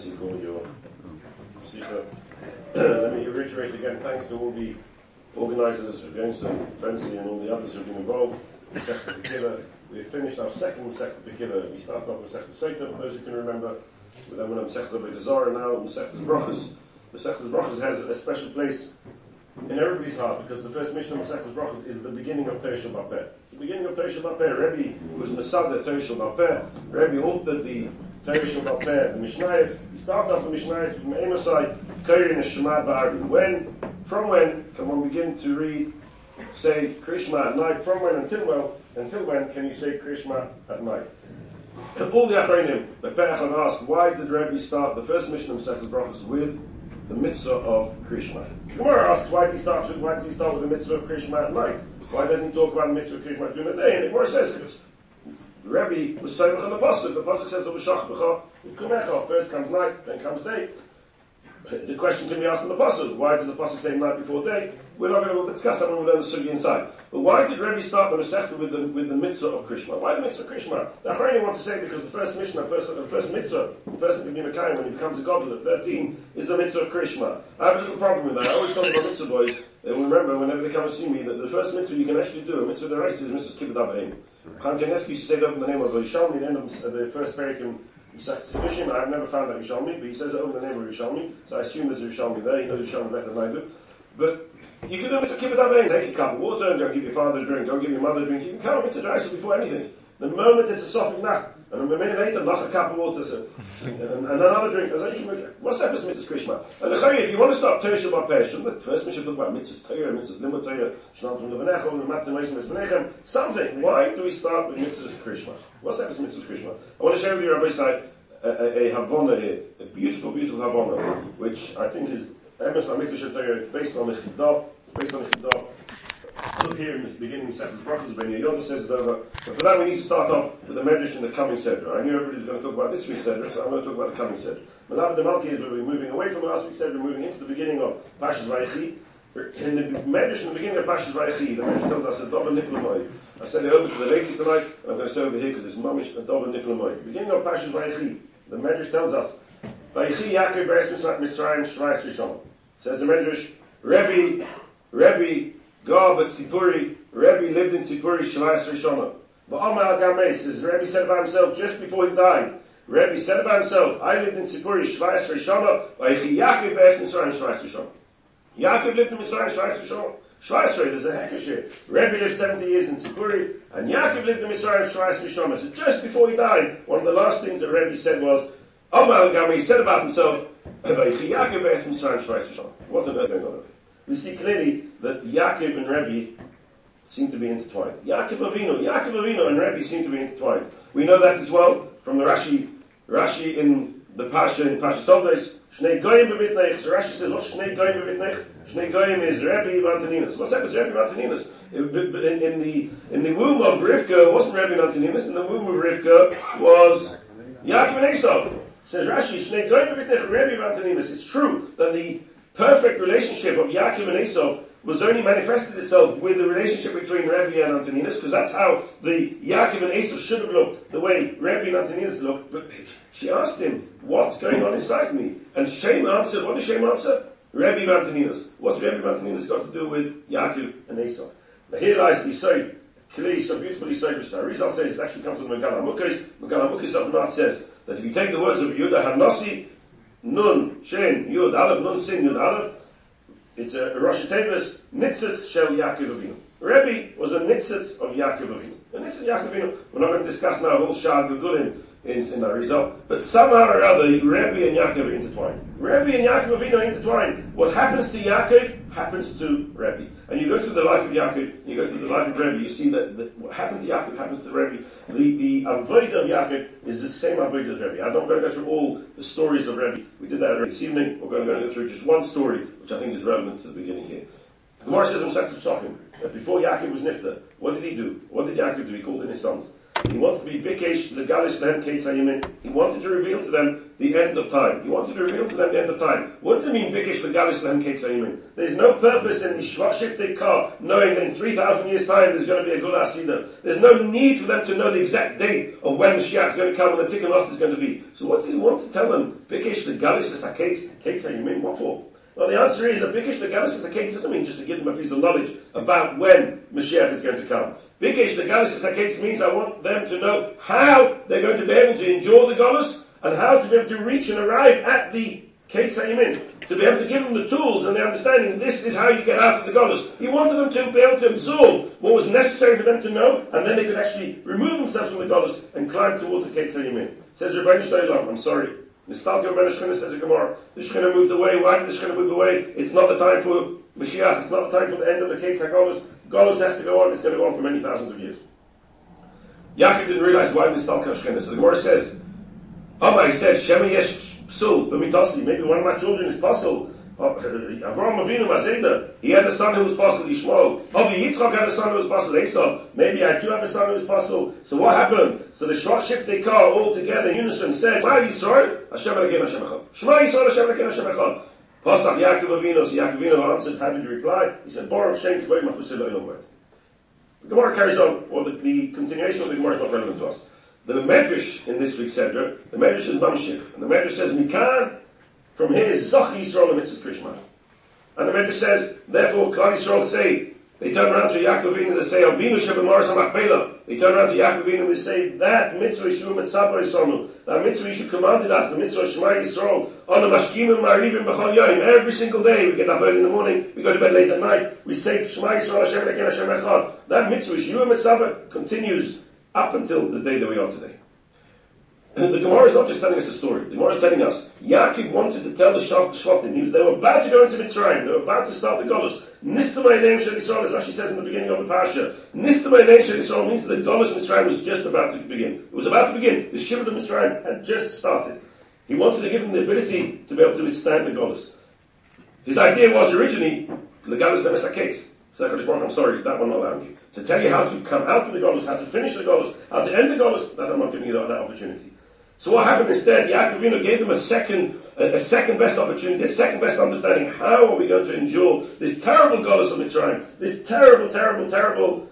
For your Sikha. Uh, let me reiterate again, thanks to all the organisers, against Fancy and all the others who've been involved. We've finished our second Second Bekila. We started off with Second Sota, for those who can remember. We then we went on Second Bedazara now, and Second Brachas. The Second Brachas has a special place in everybody's heart because the first mission of Masechtas Brachas is the beginning of Torah Bapeh. It's the beginning of Torah Bapeh. Rebbe was Masada Torah Bapeh. Rebbe authored the The. He started off the Shema When, from when can one begin to read, say Krishma at night? From when until well, until when can you say Krishma at night? All the Achronim, the Perechon asked, why did Rebbe start the first mission of Masechtas Brachas with the mitzvah of Krishma. Gemara asks, why does he start with, why does he start with the mitzvah of Krishma at night? Why doesn't he talk about the mitzvah of Krishma during the day? And the Gemara says, because the Rebbe was saying on the Pasuk, the Pasuk says, first comes night, then comes day. The question can be asked in the Pasuk, why does the Pasuk say night before day? We're not going to discuss that when we learn the Sugi inside. But why did Rebbe start the Masechta with the, with the mitzvah of Krishma? Why the mitzvah of Krishma? The Achronim want to say because the first Mishnah, first, the first mitzvah, the first thing to when he becomes a godly at 13, is the mitzvah of Krishma. I have a little problem with that. I always talk about mitzvah boys, and remember, whenever they come and see me, that the first mitzvah you can actually do, a mitzvah the is mitzvah kibbut avayim. Chaim Kanievsky say that in the name of the end of the first parak um, he says Kedushin, I've never found that Yishalmi, but he says it over the name of Yishalmi, so I assume there's a Yishalmi there, he knows Yishalmi better than I do. But you can do mitzvah kibbut take a cup of water, and don't give your father a drink, don't give your mother a drink. You can count mitzvah deraisa before anything. The moment it's a soft nacht, and a minute later, not a cup of water, so, and, and another drink. I was like, what's for Mrs. Krishma? And if you want to start Torah Shabbat Pesha, the first mission talk about mitzvahs Torah, mitzvahs Limud Torah, something. Why do we start with mitzvahs Krishma? What's for mitzvahs Krishma? I want to share with you, Rabbi Sai, a, a, a Havana here, a beautiful, beautiful Havana, which I think is based on the Chidah, based on the Chidah. Look here in the beginning of Second Prophets, Ben Yoda says it over. But for that we need to start off with the Medrash in the coming Seder. I knew everybody was going to talk about this week's Seder, so I'm going to talk about the coming Seder. Malav the Malki is where we're moving away from last week's Seder, we're moving into the beginning of Pashas Vayechi. In the Medrash in the beginning of Pashas Vayechi, the Medrash tells us a Dover Niflamoy. I sent it over to the ladies tonight, and I'm going to say over here because it's Mamish a Dover Niflamoy. Beginning of Pashas Vayechi, the Medrash tells us, Vayechi Yaakov Beres Mitzrayim Shvayis Rishon. Says the Medrash, Rebbe, Rebbe, Go, but Sipuri, Rebbe lived in Sipuri Shvayis Rishon. But Omar Gamay says, Rebbe said about himself just before he died, Rebbe said about himself, I lived in Sipuri Shvayis Rishon, Vayechi Yaakov Beres Mitzrayim Shvayis Rishon. Yaakov lived in Mitzrayim Shvayis Rishon. Shvayis there's a hekesh Rebbe lived 70 years in Sipuri, and Yaakov lived in Mitzrayim Shvayis Rishon. So just before he died, one of the last things that Rebbe said was, Omar Gamay said about himself, what on earth going on? We see clearly that Yaakov and Rebbe seem to be intertwined. Yaakov Avinu, Yaakov Avinu and Rebbe seem to be intertwined. We know that as well from the Rashi, Rashi in the Pasha, in Pasha Tovdes, Shnei Goyim b'mitnech. So Rashi says, what's Shnei Goyim b'mitnech? Shnei Goyim is Rebbe Vantaninas. What's that? It's Rebbe Vantaninas. In, in, the, in the womb of Rivka, it wasn't Rebbe Vantaninas. In the womb of Rivka was Yaakov and Esau. Says Rashi, Shnei Goyim b'mitnech Rebbe Vantaninas. It's true that the perfect relationship of Yaakov and Esau was only manifested itself with the relationship between Rebbe and Antoninus, because that's how the Yaakov and Esau should have looked, the way Rebbe and Antoninus looked. But she asked him, what's going on inside me? And Shem answered, what did Shem answer? Rebbe and Antoninus. What's Rebbe and Antoninus got to do with Yaakov and Esau? Now here lies the Yisod, clearly so beautifully Yisod Rizal says it actually comes from Megala Mukis. Megala Mukis of says that if you take the words of Yehuda Hanasi, Nun, Shin, Yud, Aleph, Nun, Sin, Yud, Aleph. It's a Rosh Tevis, Nitzitz Shel Yaakov Avinu. Rebbe was a Nitzitz of Yaakov Avinu. The Nitzitz of Yaakov Avinu, we're not going to discuss now whole Shah Gedulim in, in that result, but somehow or other, Rebbe and Yaakov are intertwined. Rebbe and Yaakov Avinu are intertwined. What happens to Yaakov happens to Rebbe. And you go through the life of Yaakov, you go through the life of Rebbe, you see that, that what happens to Yaakov happens to Rebbe. The, the avoid of Yaakov is the same avoid as Rebbe. I'm not going to go through all the stories of Rebbe. We did that this evening. We're going to go through just one story, which I think is relevant to the beginning here. The Gemara says in Sechus Pesachim that before Yaakov was Nifta, what did he do? What did Yaakov do? He called in his sons. He wanted to be Bikesh, the Galish, then Case He wanted to reveal to them the end of time. He wanted to reveal to them the end of time. What does it mean, Bikish Legalis Lehem Ketzayimim? There's no purpose in the Shvashifte car knowing that in 3,000 years' time there's going to be a Gula Asida. There's no need for them to know the exact date of when the Shia is going to come and the Tikkun is going to be. So what does he want to tell them? Bikish Legalis Ketzayimim? What for? Well, the answer is that Bikish Legalis Ketzayimim doesn't mean just to give them a piece of knowledge about when Mashiach is going to come. Bikish Legalis Ketzayimim means I want them to know how they're going to be able to enjoy the Golas and how to be able to reach and arrive at the Kate Sa'imin, to be able to give them the tools and the understanding this is how you get out of the Goddess. He wanted them to be able to absorb what was necessary for them to know, and then they could actually remove themselves from the Goddess and climb towards the Kate Sa'imin. Says Rabbi Shleilam, I'm sorry. Nistalka Ben Shechina says a Gemara, the Shechina moved away, why did the Shechina move away? It's not the time for Mashiach, it's not the time for the end of the Kate Sa'imin. Goddess has to go on, it's going to go on for many thousands of years. Yaakov didn't realize why Nistalka Shechina. So the Gemara says, I said, Shema yesh psul, b'mitasi, maybe one of my children is possible. Uh, Avraham Avinu Maseda, he had a son who was possible, Yishmael. Avi Yitzchak had a son who was possible, Esau. Maybe I do have a son who was possible. So what happened? So the Shvat Shiftei car all together in unison said, Shema Yisrael, Hashem Elokeinu Hashem Echad. Shema Yisrael, Hashem Elokeinu Hashem Echad. Pasach Yaakov Avinu, so Yaakov Avinu answered, how did you reply? He said, Baruch Shem Kvoy Mafusil Olam The Gemara carries on, or the, the continuation of the Gemara is not relevant to us. The Medrash in this week's Seder, the Medrash is Mamshich, and the Medrash says, Mikan, from here is Zoch Yisrael Mitzvah Krishma. And the Medrash says, therefore, Klal Yisrael say, they turn around to Yaakov and they say, Avinu Shebemar Samachpela. They turn around to Yaakov and they say, that mitzvah Yishu Mitzvah Yisrael, that mitzvah Yishu commanded us, the mitzvah Shema Yisrael, on the Mashkim and Marivim B'chol Yoim, every single day, we get up early in the morning, we go to bed late at night, we say, Shema Yisrael Hashem Lekin Hashem Echad. That mitzvah Yishu Mitzvah continues up until the day that we are today. And the Gemara is not just telling us a story. The Gemara is telling us, Yaakov wanted to tell the Shvatim, they were about to go into Mitzrayim, they were about to start the Golos. Nistamay name Shel Yisrael, as Rashi says in the beginning of the Pasha. Nistamay name Shel Yisrael means that the Golos Mitzrayim was just about to begin. It was about to begin. The Shiva of Mitzrayim had just started. He wanted to give them the ability to be able to withstand the Golos. His idea was originally, the Golos Nemes case. Second I'm sorry, that one not allowing you. To tell you how to come out of the Golos, how to finish the Golos, how to end the Golos, that I'm not giving you that, that opportunity. So what happened instead? Yaakov gave them a second, a, a, second best opportunity, a second best understanding. How are we going to endure this terrible Golos of Mitzrayim? This terrible, terrible, terrible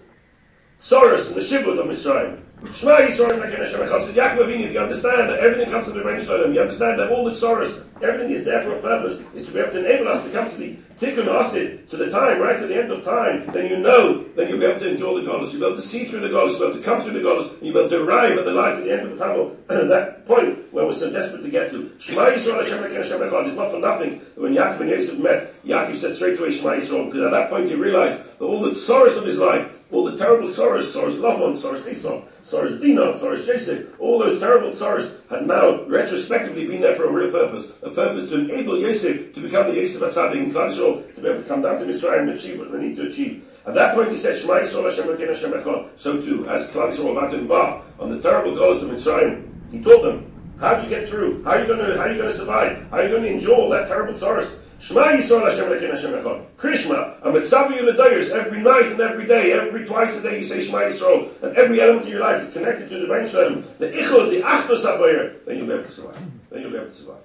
Soros and the Shibud of Mitzrayim? Shema Yisrael Hashem Echad. So Yaakov Avinu, if you understand that everything comes to the Rebbeinu Shalom, you understand that all the sorrows, everything is there for a purpose, is to be able to enable us to come to the Tikkun Asid, to the time, right to the end of time, then you know, then you'll be able to enjoy the Goddess, you'll be able to see through the Goddess, you'll be able to come through the Goddess, and you'll be able to arrive at the light at the end of the tunnel, and that point where we're so desperate to get to. Shema Yisrael Hashem Nakin Hashem Echad is not for nothing. When Yaakov and Yosef met, Yaakov said straight away Shema Yisrael, because at that point he realized that all the sorrows of his life, all the terrible sorrows, sorrows loved ones, sorrows Esau, sorrows Dinah, sorrows Joseph, all those terrible sorrows had now retrospectively been there for a real purpose, a purpose to enable Yosef to become the Yosef Asadi in Klal to be able to come down to Israel and achieve what they need to achieve. At that point he said, Shema Yisrael Hashem Elokeinu Hashem Echad. So too, as Klal Yisrael about to embark on the terrible goals of Mitzrayim, he taught them, how do you get through? How are you going to, how are you going to survive? How are you going to endure all that terrible sorrows? Shema Yisrael Hashem Elokeinu Hashem Echad. Krishma, a mitzvah you the every night and every day, every twice a day you say Shema Yisrael, and every element of your life is connected to the Rebbein Shalom, the Ichud, the Achtos HaBoyer, then you'll be able to survive. Then you'll be able to survive.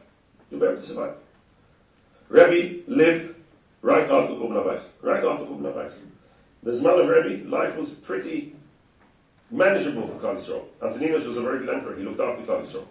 You'll be able to survive. Rebbe lived right after Churban Abayis. Right after Churban Abayis. The Zman of Rebbe, life was pretty manageable for Klal Yisrael. Antoninus was a very good emperor. He looked after Klal Yisrael.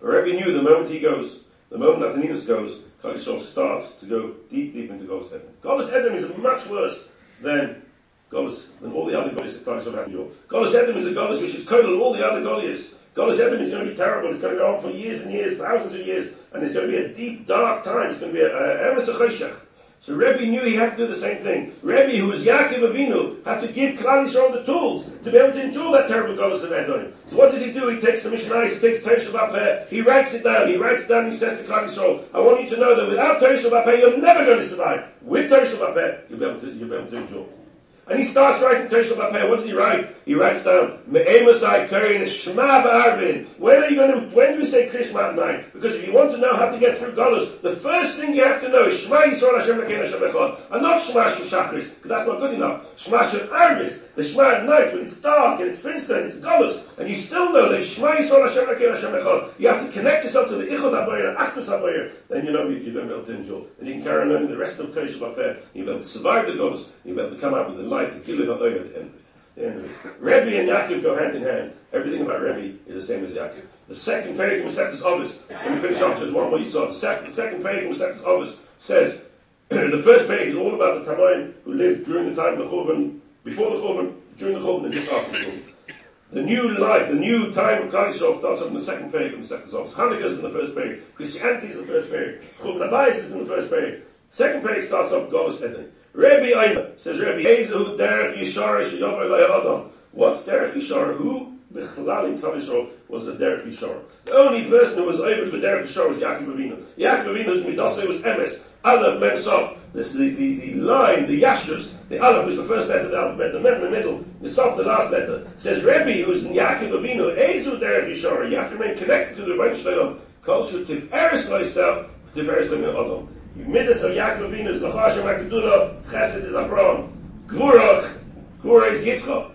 Rebbe knew the moment he goes, the moment Antoninus goes, Klal starts to go deep, deep into Golus Edom. Golus Edom is much worse than Golus, than all the other Golus that Klal to endure. Golus Edom is a Golus which is of all the other Goliaths. Golus Edom is going to be terrible. It's going to go on for years and years, thousands of years, and it's going to be a deep, dark time. It's going to be a, a, a so Rebbe knew he had to do the same thing. Rebbe, who was Yaakov Avinu, had to give Klal Yisrael the tools to be able to endure that terrible Golos of Edom. So what does he do? He takes the Mishnah, he takes Teresh Bapeh, he writes it down, he writes it down, he says to Klal Yisrael, I want you to know that without Teresh Bapeh, you're never going to survive. With Teresh Bapeh, you'll be able to, you'll be able to endure. And he starts writing Teresh Bapeh. What does he write? He writes down, Me'emasai Karin Shema Ba'arvin. When are you going to, when do we say Krishma at night? Because if you want to know how to get through Golos, the first thing you have to know is Shema Yisrael Hashem Lekein Hashem Echad. And not Shema Shul Shachris, because that's not good enough. Shema Shul Arvis. The Shema at night, when it's dark and it's finster and it's Golos, and you still know that Shema Yisrael Hashem Lekein Hashem Echad. You have to connect yourself to the Ichod HaBayir, Achtus HaBayir. Then you know you, you're going to enjoy. And you can carry on the rest of Teresh Bapeh. You'll be able to survive the Golos. You'll be able to come out with the light, the at the end of it. Rebbe and Yaakov go hand in hand. Everything about Rebbe is the same as Yaakov. The second page of Masechtas Ovis, when we finish off just one more saw, the second, the second page of Masechtas Ovis says, the first page is all about the Tamaim who lived during the time of the Churban, before the Churban, during the Churban, and just after the Churban. The new life, the new time of Yisrael starts off in the second page of Masechtas Ovis. Hanukkah is in the first page. Christianity is in the first page. Churban Abayis is in the first page. Second page starts off Golos Eden. Rabbi Aina says Rabbi Ezehu Derech Yishara Sheyomer Adam. What's Derech Yishara? Who? Bechlal in Kavishor was the Derech Yishara. The only person who was able for Derech Yishara was Yaakov Avinu. Yaakov Avinu's midase was Emes. Aleph Mem Sof. This the, the, the line, the Yashus, the Aleph is the first letter of the alphabet, the Mem in the middle, the Sof the last letter. Says Rabbi, who's in Yaakov Avinu, Ezu Derech Yishara. You have to remain connected to the Rebbe Shalom. Kol Shu Tiferes Loiself, Tiferes Loiself. Midas of Yaakov Avinu is Lachashem HaGedula, Chesed is Abraham, Gvurach, Gvurah is Yitzchak.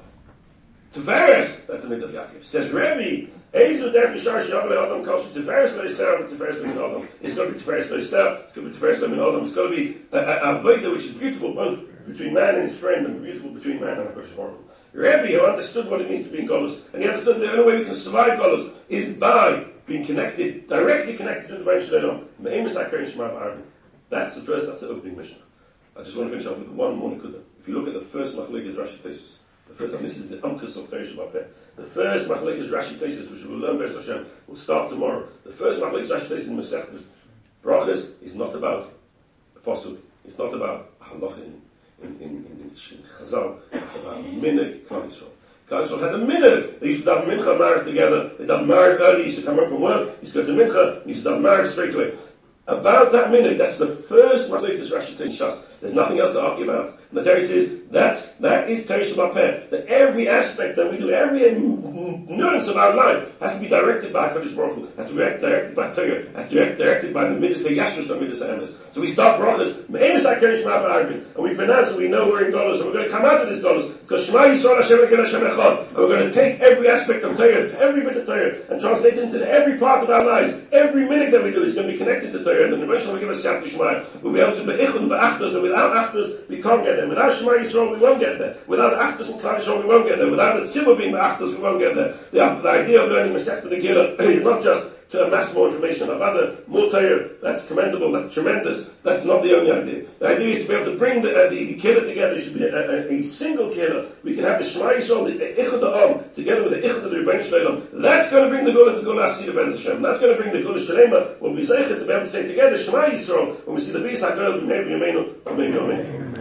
Tiferes, that's the middle of Yaakov. Says Rebbe, Ezu der Fishar Shavle Adam Kosher Tiferes Lo Yisrael, Tiferes Lo Min Adam. It's going to be Tiferes Yisrael, it's going to be Tiferes Lo Min Adam. It's going to be a, a, a which is beautiful both between man and his friend and beautiful between man and HaKadosh Baruch Rebbe, who understood what it means to be in Golos, and he understood the only way we can survive Golos is by being connected, directly connected to the Rebbe Shalom, Ba'arvin. That's the first, that's the opening mission. I just want to finish off with one more nikuda. If you look at the first machlekes Rashi Tesis, the first, and this is the umkus of Teresh Bapeh. The first machlekes Rashi Tesis, which we will learn Beis Hashem, will start tomorrow. The first machlekes Rashi Tesis in Masechtas Brachas is not about apostle. It's not about halach in, in, in, in, in Chazal. It's about minig Klal Yisrael. Klal Yisrael had a minute. They used to have mincha married together. They done married early. He used to come up from work. He used to go to mincha. He used to have married straight away. About that minute, that's the first Rashi Tein Shas. There's nothing else to argue about. Torah says that's that is Teresh Bapeh. That every aspect that we do, every nuance of our life has to be directed by Kodesh Baruch Hu, has to be directed by Torah, has to be directed by the Midas Yashus or Midas Emes. So we start Me'emes HaKeresh Ma'abarabin, and we pronounce and we know we're in Golos, and we're going to come out of this Golos, because Shema Yisrael Hashem Ekel Hashem Echad, and we're going to take every aspect of Torah, every bit of Torah, and translate it into every part of our lives. Every minute that we do is going to be connected to Torah, and then eventually we give us Siyat Shema. We'll be able to be Ichun Ba'achtos, and without Achtos, we can't get there. Without Shema Yisrael, we won't. Without Achtos and Klal Yisrael, we won't get. Without the Tzibur being Achtos, we won't get there. The, the idea of learning Masechta Megillah is not just to amass more information of other more That's commendable. That's tremendous. That's not the only idea. The idea is to be able to bring the, uh, the, the killer together. It should be a, a, a, single killer. We can have the Shema Yisrael, the Ichud Om, together with the Ichud of the Rebbein Shleilam. That's going to bring the Gula, the Gula Asir Ben Hashem. That's going to bring the Gula Shalema when we say to be able to say together Shema Yisrael when we see the Bisa Girl, maybe Yemenu, or maybe Yemenu.